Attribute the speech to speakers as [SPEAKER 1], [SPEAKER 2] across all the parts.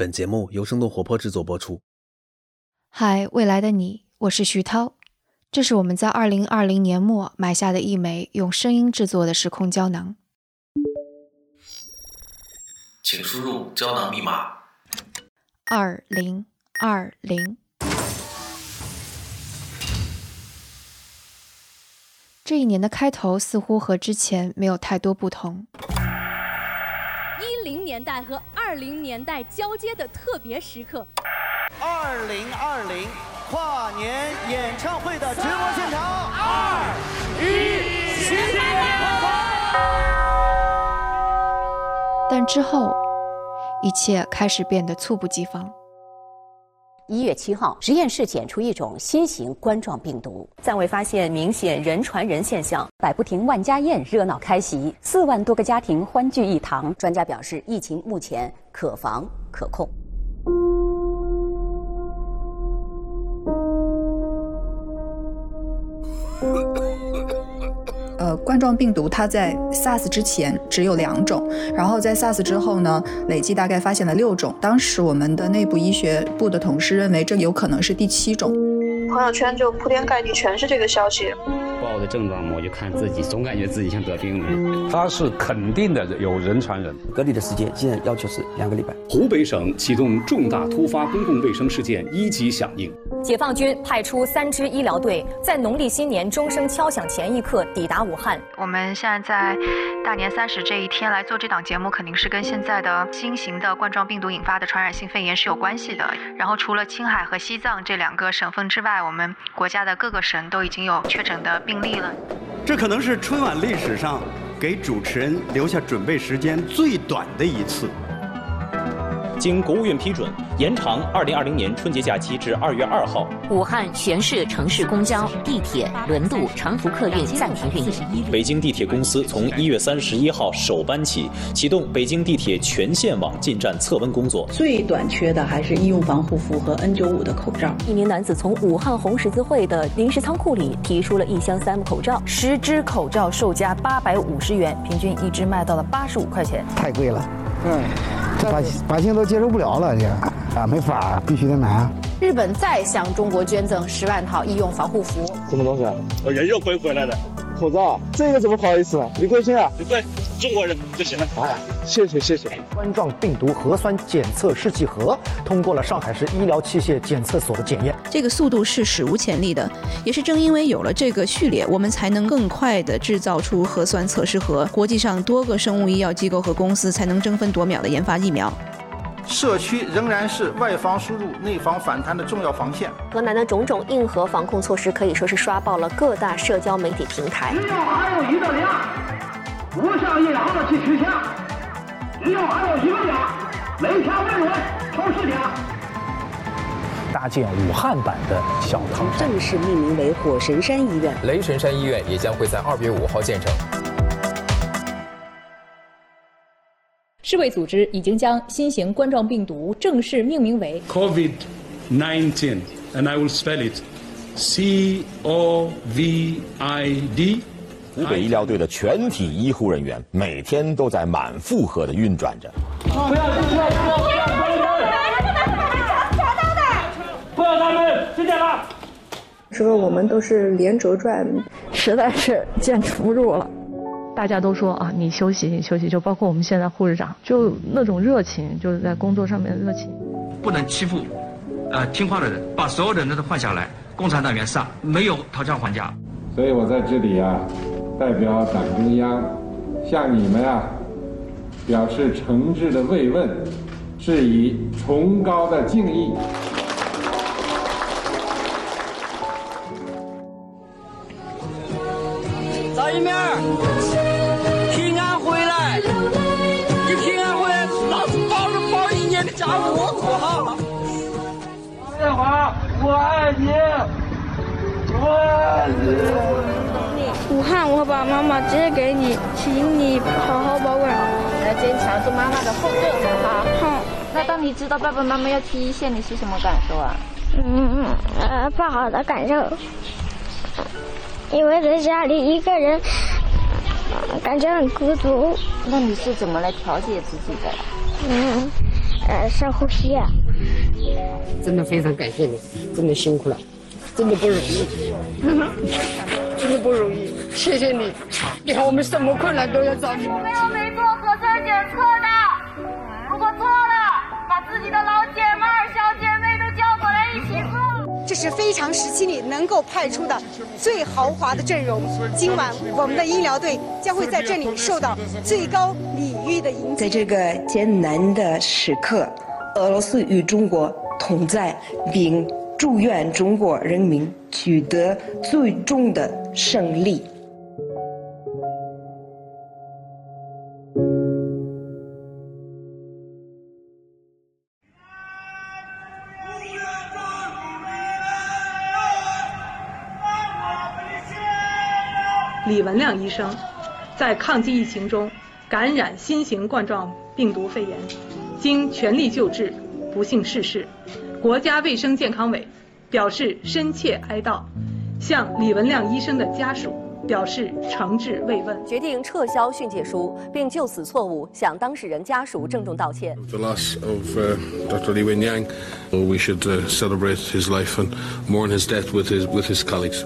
[SPEAKER 1] 本节目由生动活泼制作播出。
[SPEAKER 2] 嗨，未来的你，我是徐涛。这是我们在二零二零年末买下的一枚用声音制作的时空胶囊。
[SPEAKER 1] 请输入胶囊密码：
[SPEAKER 2] 二零二零。这一年的开头似乎和之前没有太多不同。
[SPEAKER 3] 一零年代和二零年代交接的特别时刻。
[SPEAKER 4] 二零二零跨年演唱会的直播现场。二
[SPEAKER 3] 一，新年快
[SPEAKER 2] 乐！但之后，一切开始变得猝不及防。
[SPEAKER 5] 一月七号，实验室检出一种新型冠状病毒，暂未发现明显人传人现象。百步亭万家宴热闹开席，四万多个家庭欢聚一堂。专家表示，疫情目前可防可控。
[SPEAKER 6] 呃，冠状病毒它在 SARS 之前只有两种，然后在 SARS 之后呢，累计大概发现了六种。当时我们的内部医学部的同事认为，这有可能是第七种。
[SPEAKER 7] 朋友圈就铺天盖地全是这个消息。
[SPEAKER 8] 报的症状嘛，我就看自己，总感觉自己像得病了。
[SPEAKER 9] 他是肯定的有人传人，
[SPEAKER 10] 隔离的时间现在要求是两个礼拜。
[SPEAKER 11] 湖北省启动重大突发公共卫生事件一级响应。
[SPEAKER 12] 解放军派出三支医疗队，在农历新年钟声敲响前一刻抵达武汉。
[SPEAKER 2] 我们现在在大年三十这一天来做这档节目，肯定是跟现在的新型的冠状病毒引发的传染性肺炎是有关系的。然后除了青海和西藏这两个省份之外，我们国家的各个省都已经有确诊的病例了。
[SPEAKER 4] 这可能是春晚历史上给主持人留下准备时间最短的一次。
[SPEAKER 13] 经国务院批准，延长2020年春节假期至2月2号。
[SPEAKER 5] 武汉全市城市公交、地铁、轮渡、长途客运暂停运营。
[SPEAKER 13] 北京地铁公司从1月31号首班起启动北京地铁全线网进站测温工作。
[SPEAKER 14] 最短缺的还是医用防护服和 N95 的口罩。
[SPEAKER 12] 一名男子从武汉红十字会的临时仓库里提出了一箱 3M 口罩，
[SPEAKER 15] 十只口罩售价850元，平均一只卖到了85块钱，
[SPEAKER 16] 太贵了。嗯。百百姓都接受不了了，这啊没法，必须得买啊。
[SPEAKER 15] 日本再向中国捐赠十万套医用防护服。
[SPEAKER 17] 什么东西啊？
[SPEAKER 18] 我人肉回回来的
[SPEAKER 17] 口罩，这个怎么好意思啊？你贵姓啊？
[SPEAKER 18] 你贵中国人就行了。哎，
[SPEAKER 17] 谢谢谢谢。
[SPEAKER 19] 冠状病毒核酸检测试剂盒通过了上海市医疗器械检测所的检验，
[SPEAKER 20] 这个速度是史无前例的。也是正因为有了这个序列，我们才能更快地制造出核酸测试盒，国际上多个生物医药机构和公司才能争分夺秒地研发疫苗。
[SPEAKER 5] 社区仍然是外防输入、内防反弹的重要防线。
[SPEAKER 12] 河南的种种硬核防控措施可以说是刷爆了各大社交媒体平台。
[SPEAKER 14] 只要还有一个家，不像一样的去取枪。只要还有一个家，每天问问抽十家。
[SPEAKER 19] 搭建武汉版的小汤山，
[SPEAKER 5] 正式命名为火神山医院。
[SPEAKER 1] 雷神山医院也将会在二月五号建成。
[SPEAKER 3] 世卫组织已经将新型冠状病毒正式命名为
[SPEAKER 11] COVID-19，and I will spell it C O V I D。湖北医疗队的全体医护人员每天都在满负荷的运转着。
[SPEAKER 14] 不要不要不要不要开门！抢刀的！不要开门！听见了？
[SPEAKER 7] 说我们都是连轴转，实在是坚持不住了。
[SPEAKER 20] 大家都说啊，你休息，你休息，就包括我们现在护士长，就那种热情，就是在工作上面的热情。
[SPEAKER 4] 不能欺负，呃，听话的人，把所有的人都换下来。共产党员上没有讨价还价。
[SPEAKER 9] 所以我在这里啊，代表党中央，向你们啊，表示诚挚的慰问，致以崇高的敬意。
[SPEAKER 14] 张一鸣，平安回来，你平安回来，老子包着包一年的家务，好不好？王建华，我爱你，我爱你。
[SPEAKER 7] 武汉，我把妈妈借给你，请你好好保管。
[SPEAKER 15] 要坚强，做妈妈的后盾，好
[SPEAKER 7] 不好？
[SPEAKER 15] 好。那当你知道爸爸妈妈要去一线，你是什么感受啊？
[SPEAKER 7] 嗯嗯呃，不好的感受。因为在家里一个人，感觉很孤独。
[SPEAKER 15] 那你是怎么来调节自己的？
[SPEAKER 7] 嗯，呃深呼吸。
[SPEAKER 21] 啊真的非常感谢你，真的辛苦了，真的不容易，真的不容易，谢谢你。你看我们什么困难都要找你。
[SPEAKER 22] 我们又没做核酸检测的，如果做了，把自己的老姐妹、小姐妹都叫过来一起做。
[SPEAKER 20] 这是非常时期里能够派出的最豪华的阵容。今晚我们的医疗队将会在这里受到最高礼遇的迎接。
[SPEAKER 23] 在这个艰难的时刻，俄罗斯与中国同在，并祝愿中国人民取得最终的胜利。
[SPEAKER 24] 文亮医生在抗击疫情中感染新型冠状病毒肺炎，经全力救治，不幸逝世。国家卫生健康委表示深切哀悼，向李文亮医生的家属表示诚挚慰问，
[SPEAKER 25] 决定撤销训诫书，并就此错误向当事人家属郑重道歉。
[SPEAKER 26] The loss of uh, Dr. Li Wenyang, we should uh, celebrate his life and mourn his death with his with his colleagues.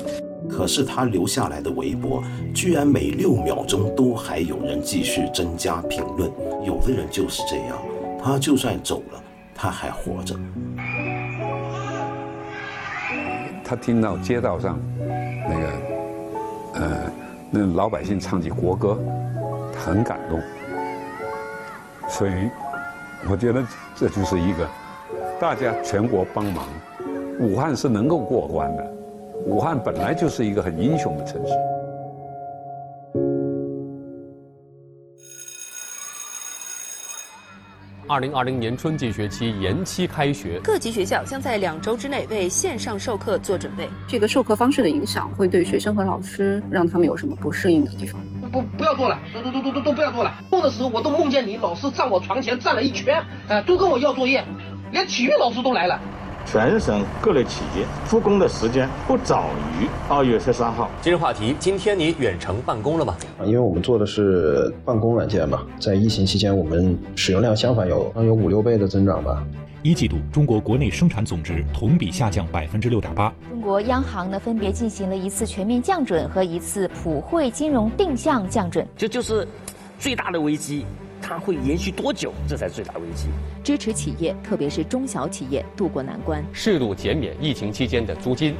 [SPEAKER 27] 可是他留下来的微博，居然每六秒钟都还有人继续增加评论。有的人就是这样，他就算走了，他还活着。
[SPEAKER 13] 他听到街道上那个呃那老百姓唱起国歌，很感动。所以我觉得这就是一个大家全国帮忙，武汉是能够过关的。武汉本来就是一个很英雄的城市。
[SPEAKER 28] 二零二零年春季学期延期开学，
[SPEAKER 29] 各级学校将在两周之内为线上授课做准备。
[SPEAKER 30] 这个授课方式的影响会对学生和老师让他们有什么不适应的地方？
[SPEAKER 31] 不，不要做了，都都都都都都不要做了。做的时候我都梦见你老师站我床前站了一圈，啊、呃，都跟我要作业，连体育老师都来了。
[SPEAKER 32] 全省各类企业复工的时间不早于二月十三号。
[SPEAKER 33] 今日话题：今天你远程办公了吗？
[SPEAKER 34] 因为我们做的是办公软件嘛，在疫情期间，我们使用量相反有有五六倍的增长吧。
[SPEAKER 35] 一季度，中国国内生产总值同比下降百分之六点八。
[SPEAKER 6] 中国央行呢，分别进行了一次全面降准和一次普惠金融定向降准。
[SPEAKER 36] 这就是最大的危机。它会延续多久？这才是最大危机。
[SPEAKER 25] 支持企业，特别是中小企业渡过难关。
[SPEAKER 28] 适度减免疫情期间的租金。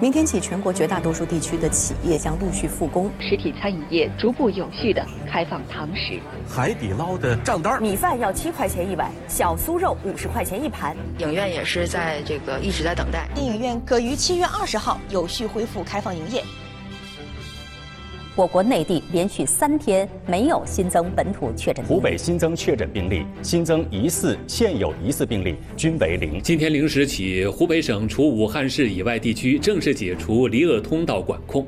[SPEAKER 25] 明天起，全国绝大多数地区的企业将陆续复工，
[SPEAKER 37] 实体餐饮业逐步有序的开放堂食。
[SPEAKER 33] 海底捞的账单，
[SPEAKER 25] 米饭要七块钱一碗，小酥肉五十块钱一盘。
[SPEAKER 38] 影院也是在这个一直在等待。
[SPEAKER 25] 电影院可于七月二十号有序恢复开放营业。我国内地连续三天没有新增本土确诊。
[SPEAKER 33] 湖北新增确诊病例，新增疑似、现有疑似病例均为零。
[SPEAKER 39] 今天零时起，湖北省除武汉市以外地区正式解除离鄂通道管控。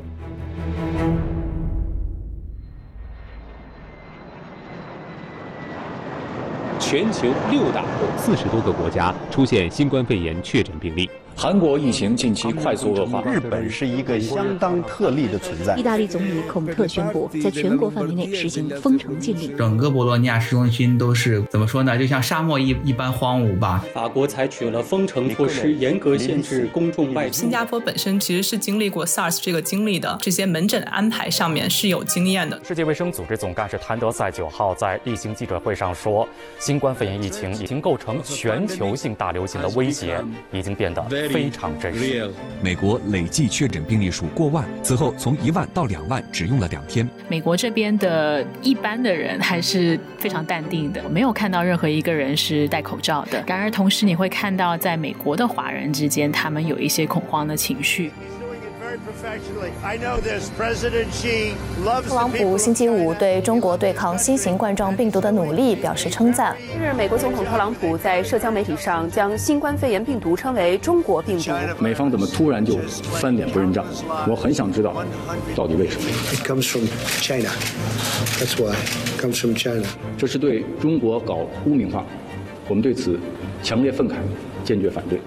[SPEAKER 39] 全球六大四十多个国家出现新冠肺炎确诊病例。
[SPEAKER 33] 韩国疫情近期快速恶化，
[SPEAKER 40] 日本是一个相当特例的存在。
[SPEAKER 6] 意大利总理孔特宣布，在全国范围内实行封城禁令。
[SPEAKER 41] 整个博洛尼亚市中心都是怎么说呢？就像沙漠一一般荒芜吧。
[SPEAKER 42] 法国采取了封城措施，严格限制公众外出。
[SPEAKER 43] 新加坡本身其实是经历过 SARS 这个经历的，这些门诊安排上面是有经验的。
[SPEAKER 44] 世界卫生组织总干事谭德赛九号在例行记者会上说，新冠肺炎疫情已经构成全球性大流行的威胁，已经变得非常真实。
[SPEAKER 45] 美国累计确诊病例数过万，此后从一万到两万只用了两天。
[SPEAKER 46] 美国这边的一般的人还是非常淡定的，没有看到任何一个人是戴口罩的。然而，同时你会看到在美国的华人之间，他们有一些恐慌的情绪。
[SPEAKER 47] 特朗普星期五对中国对抗新型冠状病毒的努力表示称赞。
[SPEAKER 25] 近日，美国总统特朗普在社交媒体上将新冠肺炎病毒称为“中国病毒”。
[SPEAKER 48] 美方怎么突然就翻脸不认账？我很想知道，到底为什么
[SPEAKER 49] It comes from China. That's why. It comes from China.
[SPEAKER 48] 这是对中国搞污名化，我们对此强烈愤慨，坚决反对。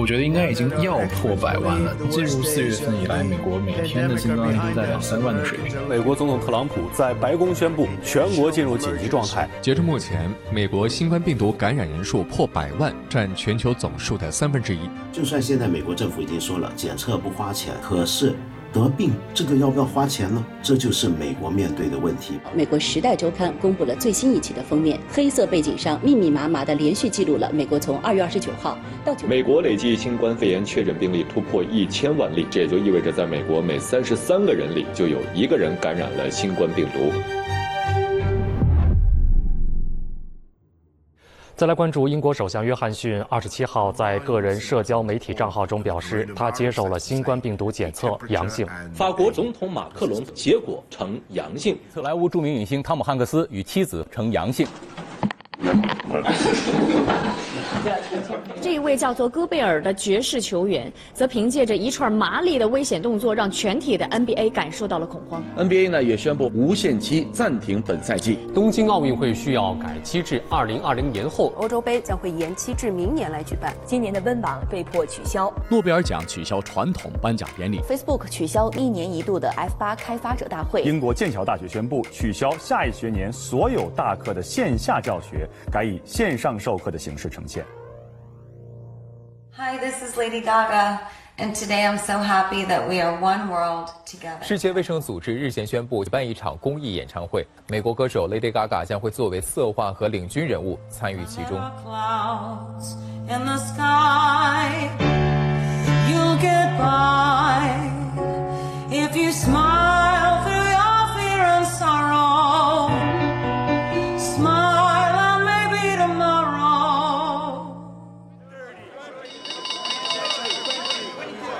[SPEAKER 48] 我觉得应该已经要破百万了。进入四月份以来，美国每天的新增案例都在两三万的水平。
[SPEAKER 50] 美国总统特朗普在白宫宣布全国进入紧急状态。
[SPEAKER 44] 截至目前，美国新冠病毒感染人数破百万，占全球总数的三分之一。
[SPEAKER 27] 就算现在美国政府已经说了检测不花钱，可是。得病这个要不要花钱呢？这就是美国面对的问题。
[SPEAKER 3] 美国《时代周刊》公布了最新一期的封面，黑色背景上密密麻麻的连续记录了美国从二月二十九号到九。
[SPEAKER 51] 美国累计新冠肺炎确诊病例突破一千万例，这也就意味着在美国每三十三个人里就有一个人感染了新冠病毒。
[SPEAKER 44] 再来关注英国首相约翰逊二十七号在个人社交媒体账号中表示，他接受了新冠病毒检测阳性。
[SPEAKER 13] 法国总统马克龙结果呈阳性。
[SPEAKER 1] 特莱坞著名影星汤姆汉克斯与妻子呈阳性。
[SPEAKER 52] 这一位叫做戈贝尔的爵士球员，则凭借着一串麻利的危险动作，让全体的 NBA 感受到了恐慌。
[SPEAKER 53] NBA 呢也宣布无限期暂停本赛季。
[SPEAKER 1] 东京奥运会需要改期至二零二零年后。
[SPEAKER 3] 欧洲杯将会延期至明年来举办。今年的温网被迫取消。
[SPEAKER 1] 诺贝尔奖取消传统颁奖典礼。
[SPEAKER 3] Facebook 取消一年一度的 F 八开发者大会。
[SPEAKER 54] 英国剑桥大学宣布取消下一学年所有大课的线下教学，改以线上授课的形式呈现。
[SPEAKER 55] Hi, this is Lady Gaga, and today I'm so happy that we are one world together.
[SPEAKER 1] 世界卫生组织日前宣布举办一场公益演唱会，美国歌手 Lady Gaga 将会作为策划和领军人物参与其中。If you smile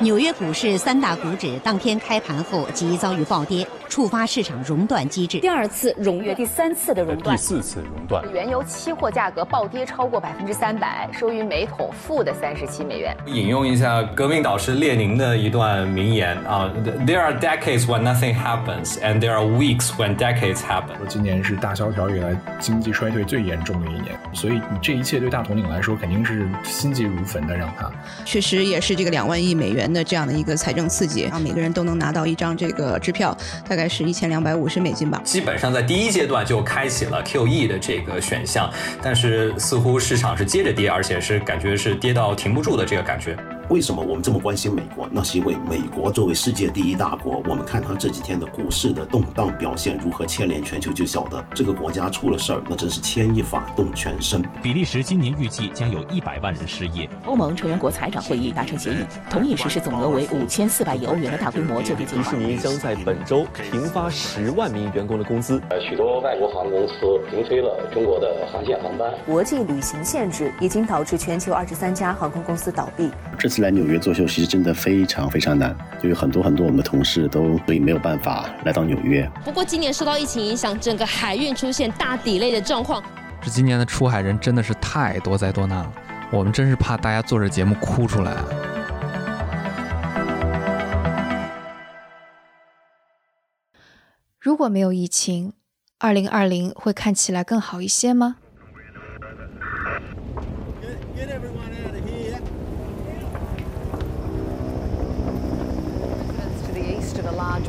[SPEAKER 3] 纽约股市三大股指当天开盘后即遭遇暴跌。触发市场熔断机制，
[SPEAKER 52] 第二次熔月，第三次的熔断，
[SPEAKER 1] 第四次熔断。
[SPEAKER 52] 原油期货价格暴跌超过百分之三百，收于每桶负的三十七美元。
[SPEAKER 56] 引用一下革命导师列宁的一段名言啊：There are decades when nothing happens, and there are weeks when decades happen。
[SPEAKER 48] 今年是大萧条以来经济衰退最严重的一年，所以你这一切对大统领来说肯定是心急如焚的。让他
[SPEAKER 57] 确实也是这个两万亿美元的这样的一个财政刺激，让每个人都能拿到一张这个支票，大概。大概是一千两百五十美金吧。
[SPEAKER 56] 基本上在第一阶段就开启了 QE 的这个选项，但是似乎市场是接着跌，而且是感觉是跌到停不住的这个感觉。
[SPEAKER 27] 为什么我们这么关心美国？那是因为美国作为世界第一大国，我们看它这几天的股市的动荡表现如何牵连全球，就晓得这个国家出了事儿，那真是牵一发动全身。
[SPEAKER 39] 比利时今年预计将有一百万人失业。
[SPEAKER 3] 欧盟成员国财长会议达成协议，同意实施总额为五千四百亿欧元的大规模救济计划。
[SPEAKER 50] 迪士尼将在本周停发十万名员工的工资。
[SPEAKER 58] 呃，许多外国航空公司停飞了中国的航线航班。
[SPEAKER 3] 国际旅行限制已经导致全球二十三家航空公司倒闭。
[SPEAKER 27] 这次来纽约做秀，其实真的非常非常难，就有很多很多我们的同事都所以没有办法来到纽约。
[SPEAKER 59] 不过今年受到疫情影响，整个海运出现大底类的状况。
[SPEAKER 60] 这今年的出海人真的是太多灾多难了，我们真是怕大家做着节目哭出来。
[SPEAKER 12] 如果没有疫情，二零二零会看起来更好一些吗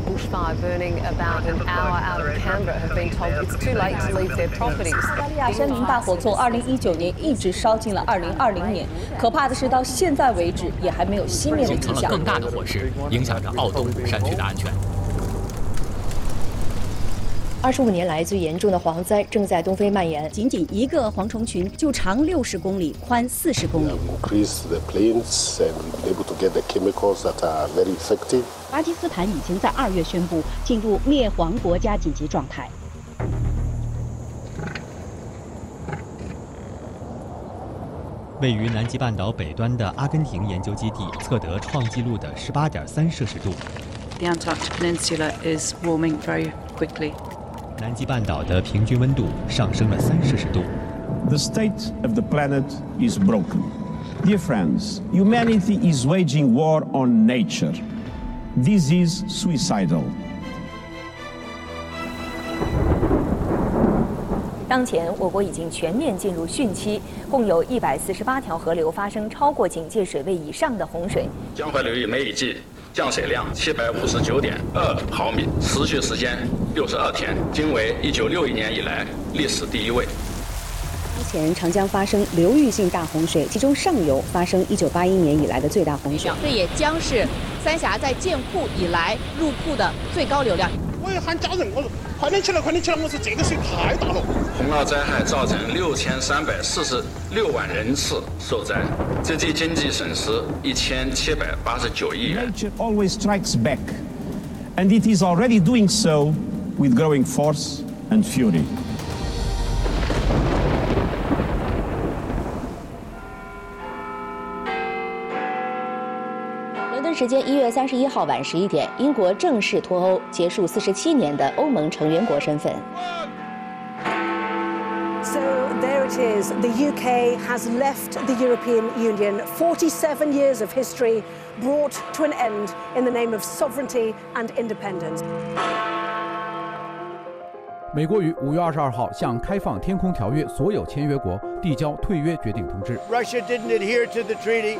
[SPEAKER 3] ？bushfire burning about an hour out of Canberra have been told it's too late to leave their properties. 澳大利亚森林大火从2019年一直烧进了2020年，可怕的是到现在为止也还没有熄灭的迹象。
[SPEAKER 1] 更大的火势影响着澳东山区的安全。
[SPEAKER 3] 二十五年来最严重的蝗灾正在东非蔓延，仅仅一个蝗虫群就长六十公里，宽四十公里。巴基斯坦已经在二月宣布进入灭蝗国家紧急状态。
[SPEAKER 39] 位于南极半岛北端的阿根廷研究基地测得创纪录的十八点三摄氏度。
[SPEAKER 61] The Antarctic Peninsula is warming very quickly.
[SPEAKER 39] 南极半岛的平均温度上升了三摄氏度。
[SPEAKER 6] The state of the planet is broken. Dear friends, humanity is waging war on nature. This is suicidal.
[SPEAKER 3] 当前，我国已经全面进入汛期，共有一百四十八条河流发生超过警戒水位以上的洪水。
[SPEAKER 62] 江淮流域梅雨季降水量七百五十九点二毫米，持续时间六十二天，均为一九六一年以来历史第一位。
[SPEAKER 3] 目前长江发生流域性大洪水，其中上游发生一九八一年以来的最大洪水。
[SPEAKER 59] 这也将是三峡在建库以来入库的最高流量。
[SPEAKER 63] 我也喊家人，我说快点起来，快点起来！我说这个水太大了。
[SPEAKER 62] 洪涝灾害造成六千三百四十六万人次受灾，直接经济损失一千七百八十九亿元。
[SPEAKER 6] Nature always strikes back, and it is already doing so with growing force and fury.
[SPEAKER 3] 时间一月三十一号晚十一点，英国正式脱欧，结束四十七年的欧盟成员国身份。
[SPEAKER 64] So there it is. The UK has left the European Union. 47 years of history brought to an end in the name of sovereignty and independence.
[SPEAKER 65] 美国于五月二十二号向开放天空条约所有签约国递交退约决定通知。
[SPEAKER 47] Russia didn't adhere to the treaty,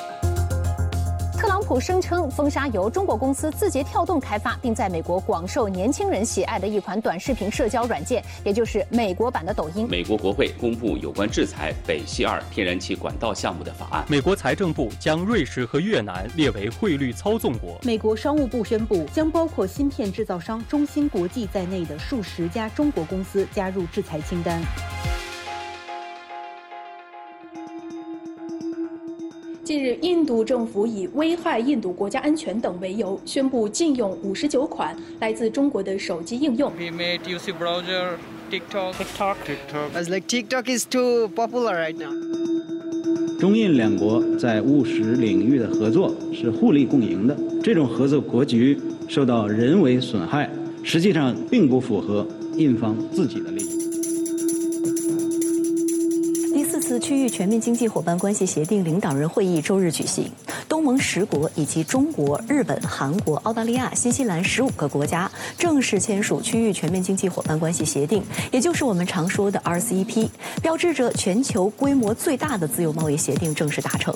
[SPEAKER 3] 声称封杀由中国公司字节跳动开发，并在美国广受年轻人喜爱的一款短视频社交软件，也就是美国版的抖音。
[SPEAKER 66] 美国国会公布有关制裁北溪二天然气管道项目的法案。
[SPEAKER 39] 美国财政部将瑞士和越南列为汇率操纵国。
[SPEAKER 67] 美国商务部宣布，将包括芯片制造商中芯国际在内的数十家中国公司加入制裁清单。
[SPEAKER 41] 近日，印度政府以危害印度国家安全等为由，宣布禁用五十九款来自中国的手机应用。
[SPEAKER 68] 中印两国在务实领域的合作是互利共赢的，这种合作格局受到人为损害，实际上并不符合印方自己的利益。
[SPEAKER 3] 全面经济伙伴关系协定领导人会议周日举行，东盟十国以及中国、日本、韩国、澳大利亚、新西兰十五个国家正式签署区域全面经济伙伴关系协定，也就是我们常说的 RCEP，标志着全球规模最大的自由贸易协定正式达成。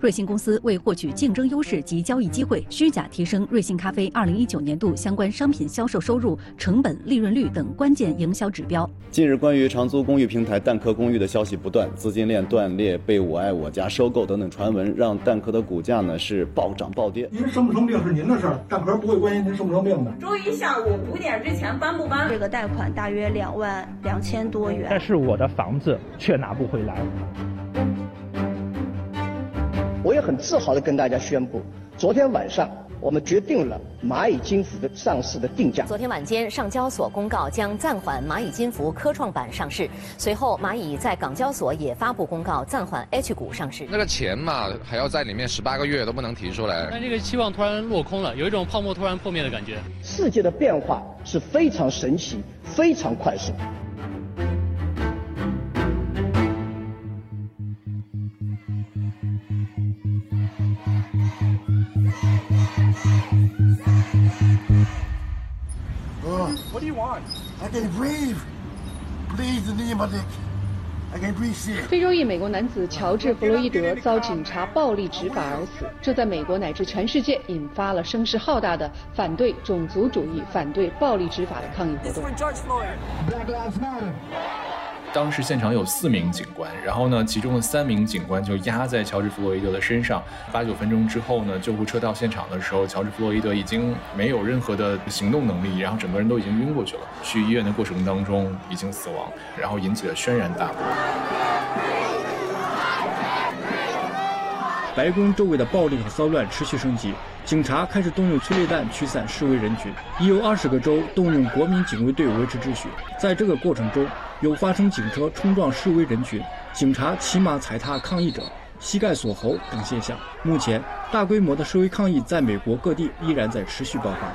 [SPEAKER 3] 瑞幸公司为获取竞争优势及交易机会，虚假提升瑞幸咖啡2019年度相关商品销售收入、成本、利润率等关键营销指标。
[SPEAKER 69] 近日，关于长租公寓平台蛋壳公寓的消息不断，资金链断裂、被我爱我家收购等等传闻，让蛋壳的股价呢是暴涨暴跌。
[SPEAKER 39] 您生不生病是您的事儿，蛋壳不会关心您生不生病的。
[SPEAKER 15] 周一下午五点之前搬不搬？
[SPEAKER 70] 这个贷款大约两万两千多元，
[SPEAKER 71] 但是我的房子却拿不回来。
[SPEAKER 72] 我也很自豪地跟大家宣布，昨天晚上我们决定了蚂蚁金服的上市的定价。
[SPEAKER 3] 昨天晚间，上交所公告将暂缓蚂蚁金服科创板上市，随后蚂蚁在港交所也发布公告暂缓 H 股上市。
[SPEAKER 73] 那个钱嘛，还要在里面十八个月都不能提出来。
[SPEAKER 39] 但这个期望突然落空了，有一种泡沫突然破灭的感觉。
[SPEAKER 72] 世界的变化是非常神奇、非常快速。
[SPEAKER 39] What do you want?
[SPEAKER 74] I can breathe. Please, the name of it. I can breathe.
[SPEAKER 41] 非洲裔美国男子乔治·弗洛伊德遭警察暴力执法而死，这在美国乃至全世界引发了声势浩大的反对种族主义、反对暴力执法的抗议活动。
[SPEAKER 48] 当时现场有四名警官，然后呢，其中的三名警官就压在乔治·弗洛伊德的身上。八九分钟之后呢，救护车到现场的时候，乔治·弗洛伊德已经没有任何的行动能力，然后整个人都已经晕过去了。去医院的过程当中已经死亡，然后引起了轩然大波。
[SPEAKER 75] 白宫周围的暴力和骚乱持续升级，警察开始动用催泪弹驱散示威人群，已有二十个州动用国民警卫队维持秩序。在这个过程中，有发生警车冲撞示威人群、警察骑马踩踏抗议者、膝盖锁喉等现象。目前，大规模的示威抗议在美国各地依然在持续爆发。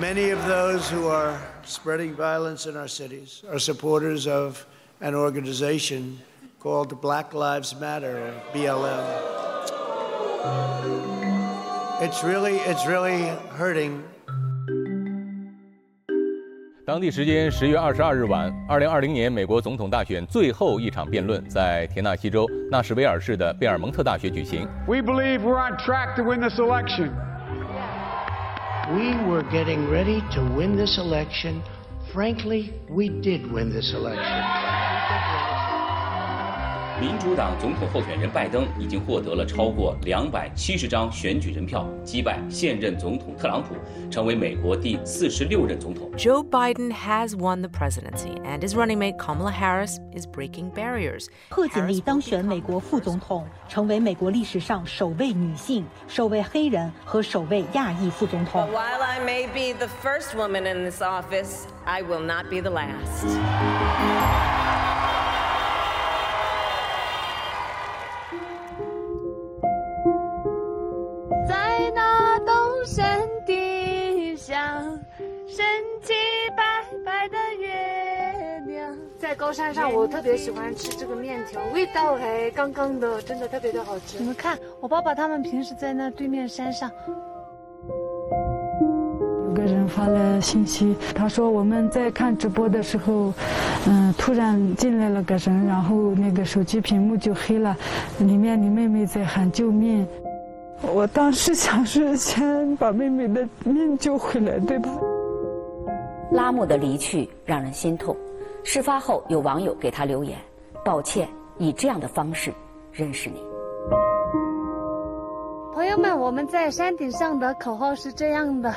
[SPEAKER 47] Many of those who are spreading violence in our cities are supporters of an organization called Black Lives Matter, or BLM. It's really, it's really hurting
[SPEAKER 1] 当地时间十月二十二日晚，二零二零年美国总统大选最后一场辩论在田纳西州纳什维尔市的贝尔蒙特大学举行。
[SPEAKER 47] We believe we're on track to win this election. We were getting ready to win this election. Frankly, we did win this election.
[SPEAKER 66] 民主党总统候选人拜登已经获得了超过两百七十张选举人票，击败现任总统特朗普，成为美国第四十六任总统。
[SPEAKER 15] Joe Biden has won the presidency, and his running mate Kamala Harris is breaking barriers.
[SPEAKER 67] 贺锦丽当选美国副总统，成为美国历史上首位女性、首位黑人和首位亚裔副总统。
[SPEAKER 64] While I may be the first woman in this office, I will not be the last.
[SPEAKER 76] 在高山上，我特别喜欢吃这个面条，味道还刚刚的，真的特别的好吃。
[SPEAKER 77] 你们看，我爸爸他们平时在那对面山上。
[SPEAKER 78] 有个人发了信息，他说我们在看直播的时候，嗯，突然进来了个人，然后那个手机屏幕就黑了，里面你妹妹在喊救命。我当时想是先把妹妹的命救回来，对吧？
[SPEAKER 73] 拉姆的离去让人心痛。事发后，有网友给他留言：“抱歉，以这样的方式认识你。”
[SPEAKER 77] 朋友们，我们在山顶上的口号是这样的。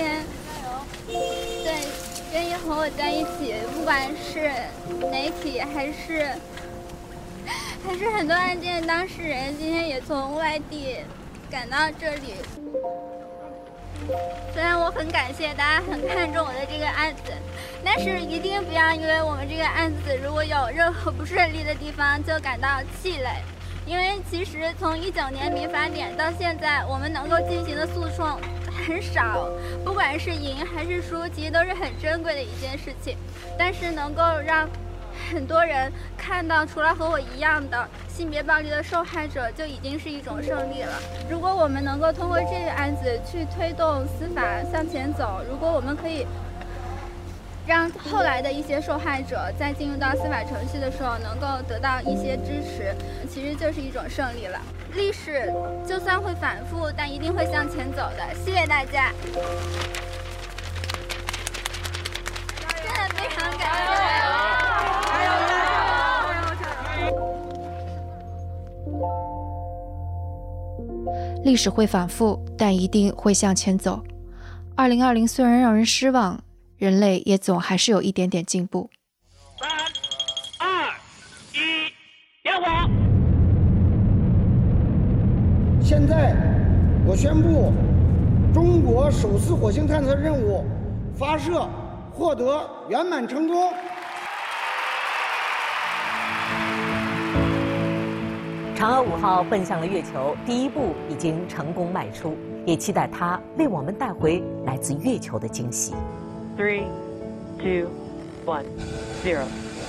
[SPEAKER 79] 天，对，愿意和我在一起，不管是媒体还是还是很多案件当事人，今天也从外地赶到这里。虽然我很感谢大家很看重我的这个案子，但是一定不要因为我们这个案子如果有任何不顺利的地方就感到气馁，因为其实从一九年民法典到现在，我们能够进行的诉讼。很少，不管是赢还是输，其实都是很珍贵的一件事情。但是能够让很多人看到，除了和我一样的性别暴力的受害者，就已经是一种胜利了。如果我们能够通过这个案子去推动司法向前走，如果我们可以。让后来的一些受害者在进入到司法程序的时候能够得到一些支持，其实就是一种胜利了。历史就算会反复，但一定会向前走的。谢谢大家，真的非常感谢。加油！加油！加油！
[SPEAKER 2] 历史会反复，但一定会向前走。二零二零虽然让人失望。人类也总还是有一点点进步。
[SPEAKER 76] 三、二、一，点火！
[SPEAKER 80] 现在，我宣布，中国首次火星探测任务发射获得圆满成功。
[SPEAKER 73] 嫦娥五号奔向了月球，第一步已经成功迈出，也期待它为我们带回来自月球的惊喜。
[SPEAKER 81] Three, two, one, zero.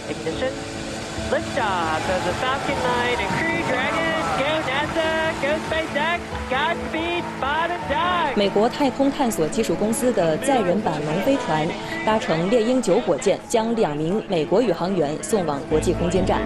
[SPEAKER 81] Ignition. Liftoff of the Falcon 9 and Crew Dragon. Go NASA. Go SpaceX. Godspeed. Spot and dive.
[SPEAKER 3] 美国太空探索技术公司的载人版龙飞船搭乘猎鹰九火箭，将两名美国宇航员送往国际空间站。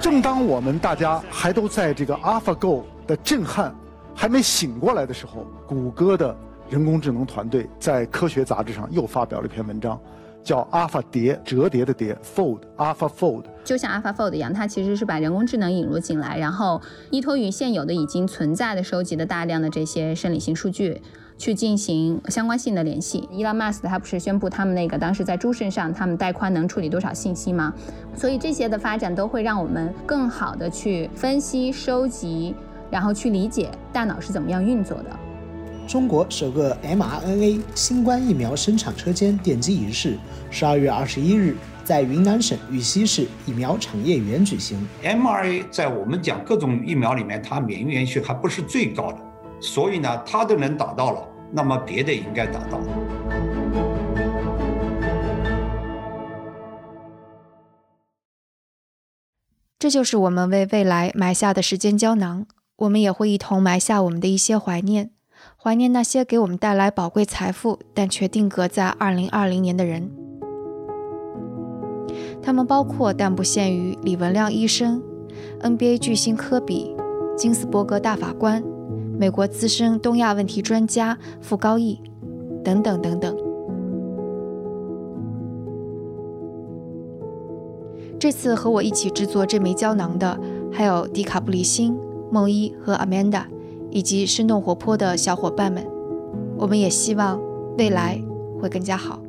[SPEAKER 82] 正当我们大家还都在这个 AlphaGo 的震撼。
[SPEAKER 80] 还没醒过来的时候，谷歌的人工智能团队在科学杂志上又发表了一篇文章，叫阿尔法叠折叠的叠 fold Alpha Fold。
[SPEAKER 83] 就像 AlphaFold 一样，它其实是把人工智能引入进来，然后依托于现有的已经存在的收集的大量的这些生理性数据。去进行相关性的联系。伊朗马斯他不是宣布他们那个当时在猪身上，他们带宽能处理多少信息吗？所以这些的发展都会让我们更好的去分析、收集，然后去理解大脑是怎么样运作的。
[SPEAKER 84] 中国首个 mRNA 新冠疫苗生产车间奠基仪式，十二月二十一日在云南省玉溪市疫苗产业园举行。
[SPEAKER 85] mRNA 在我们讲各种疫苗里面，它免疫原性还不是最高的。所以呢，它都能达到了，那么别的应该达到。
[SPEAKER 2] 这就是我们为未来埋下的时间胶囊。我们也会一同埋下我们的一些怀念，怀念那些给我们带来宝贵财富但却定格在二零二零年的人。他们包括但不限于李文亮医生、NBA 巨星科比、金斯伯格大法官。美国资深东亚问题专家傅高义，等等等等。这次和我一起制作这枚胶囊的，还有迪卡布里辛、梦一和 Amanda，以及生动活泼的小伙伴们。我们也希望未来会更加好。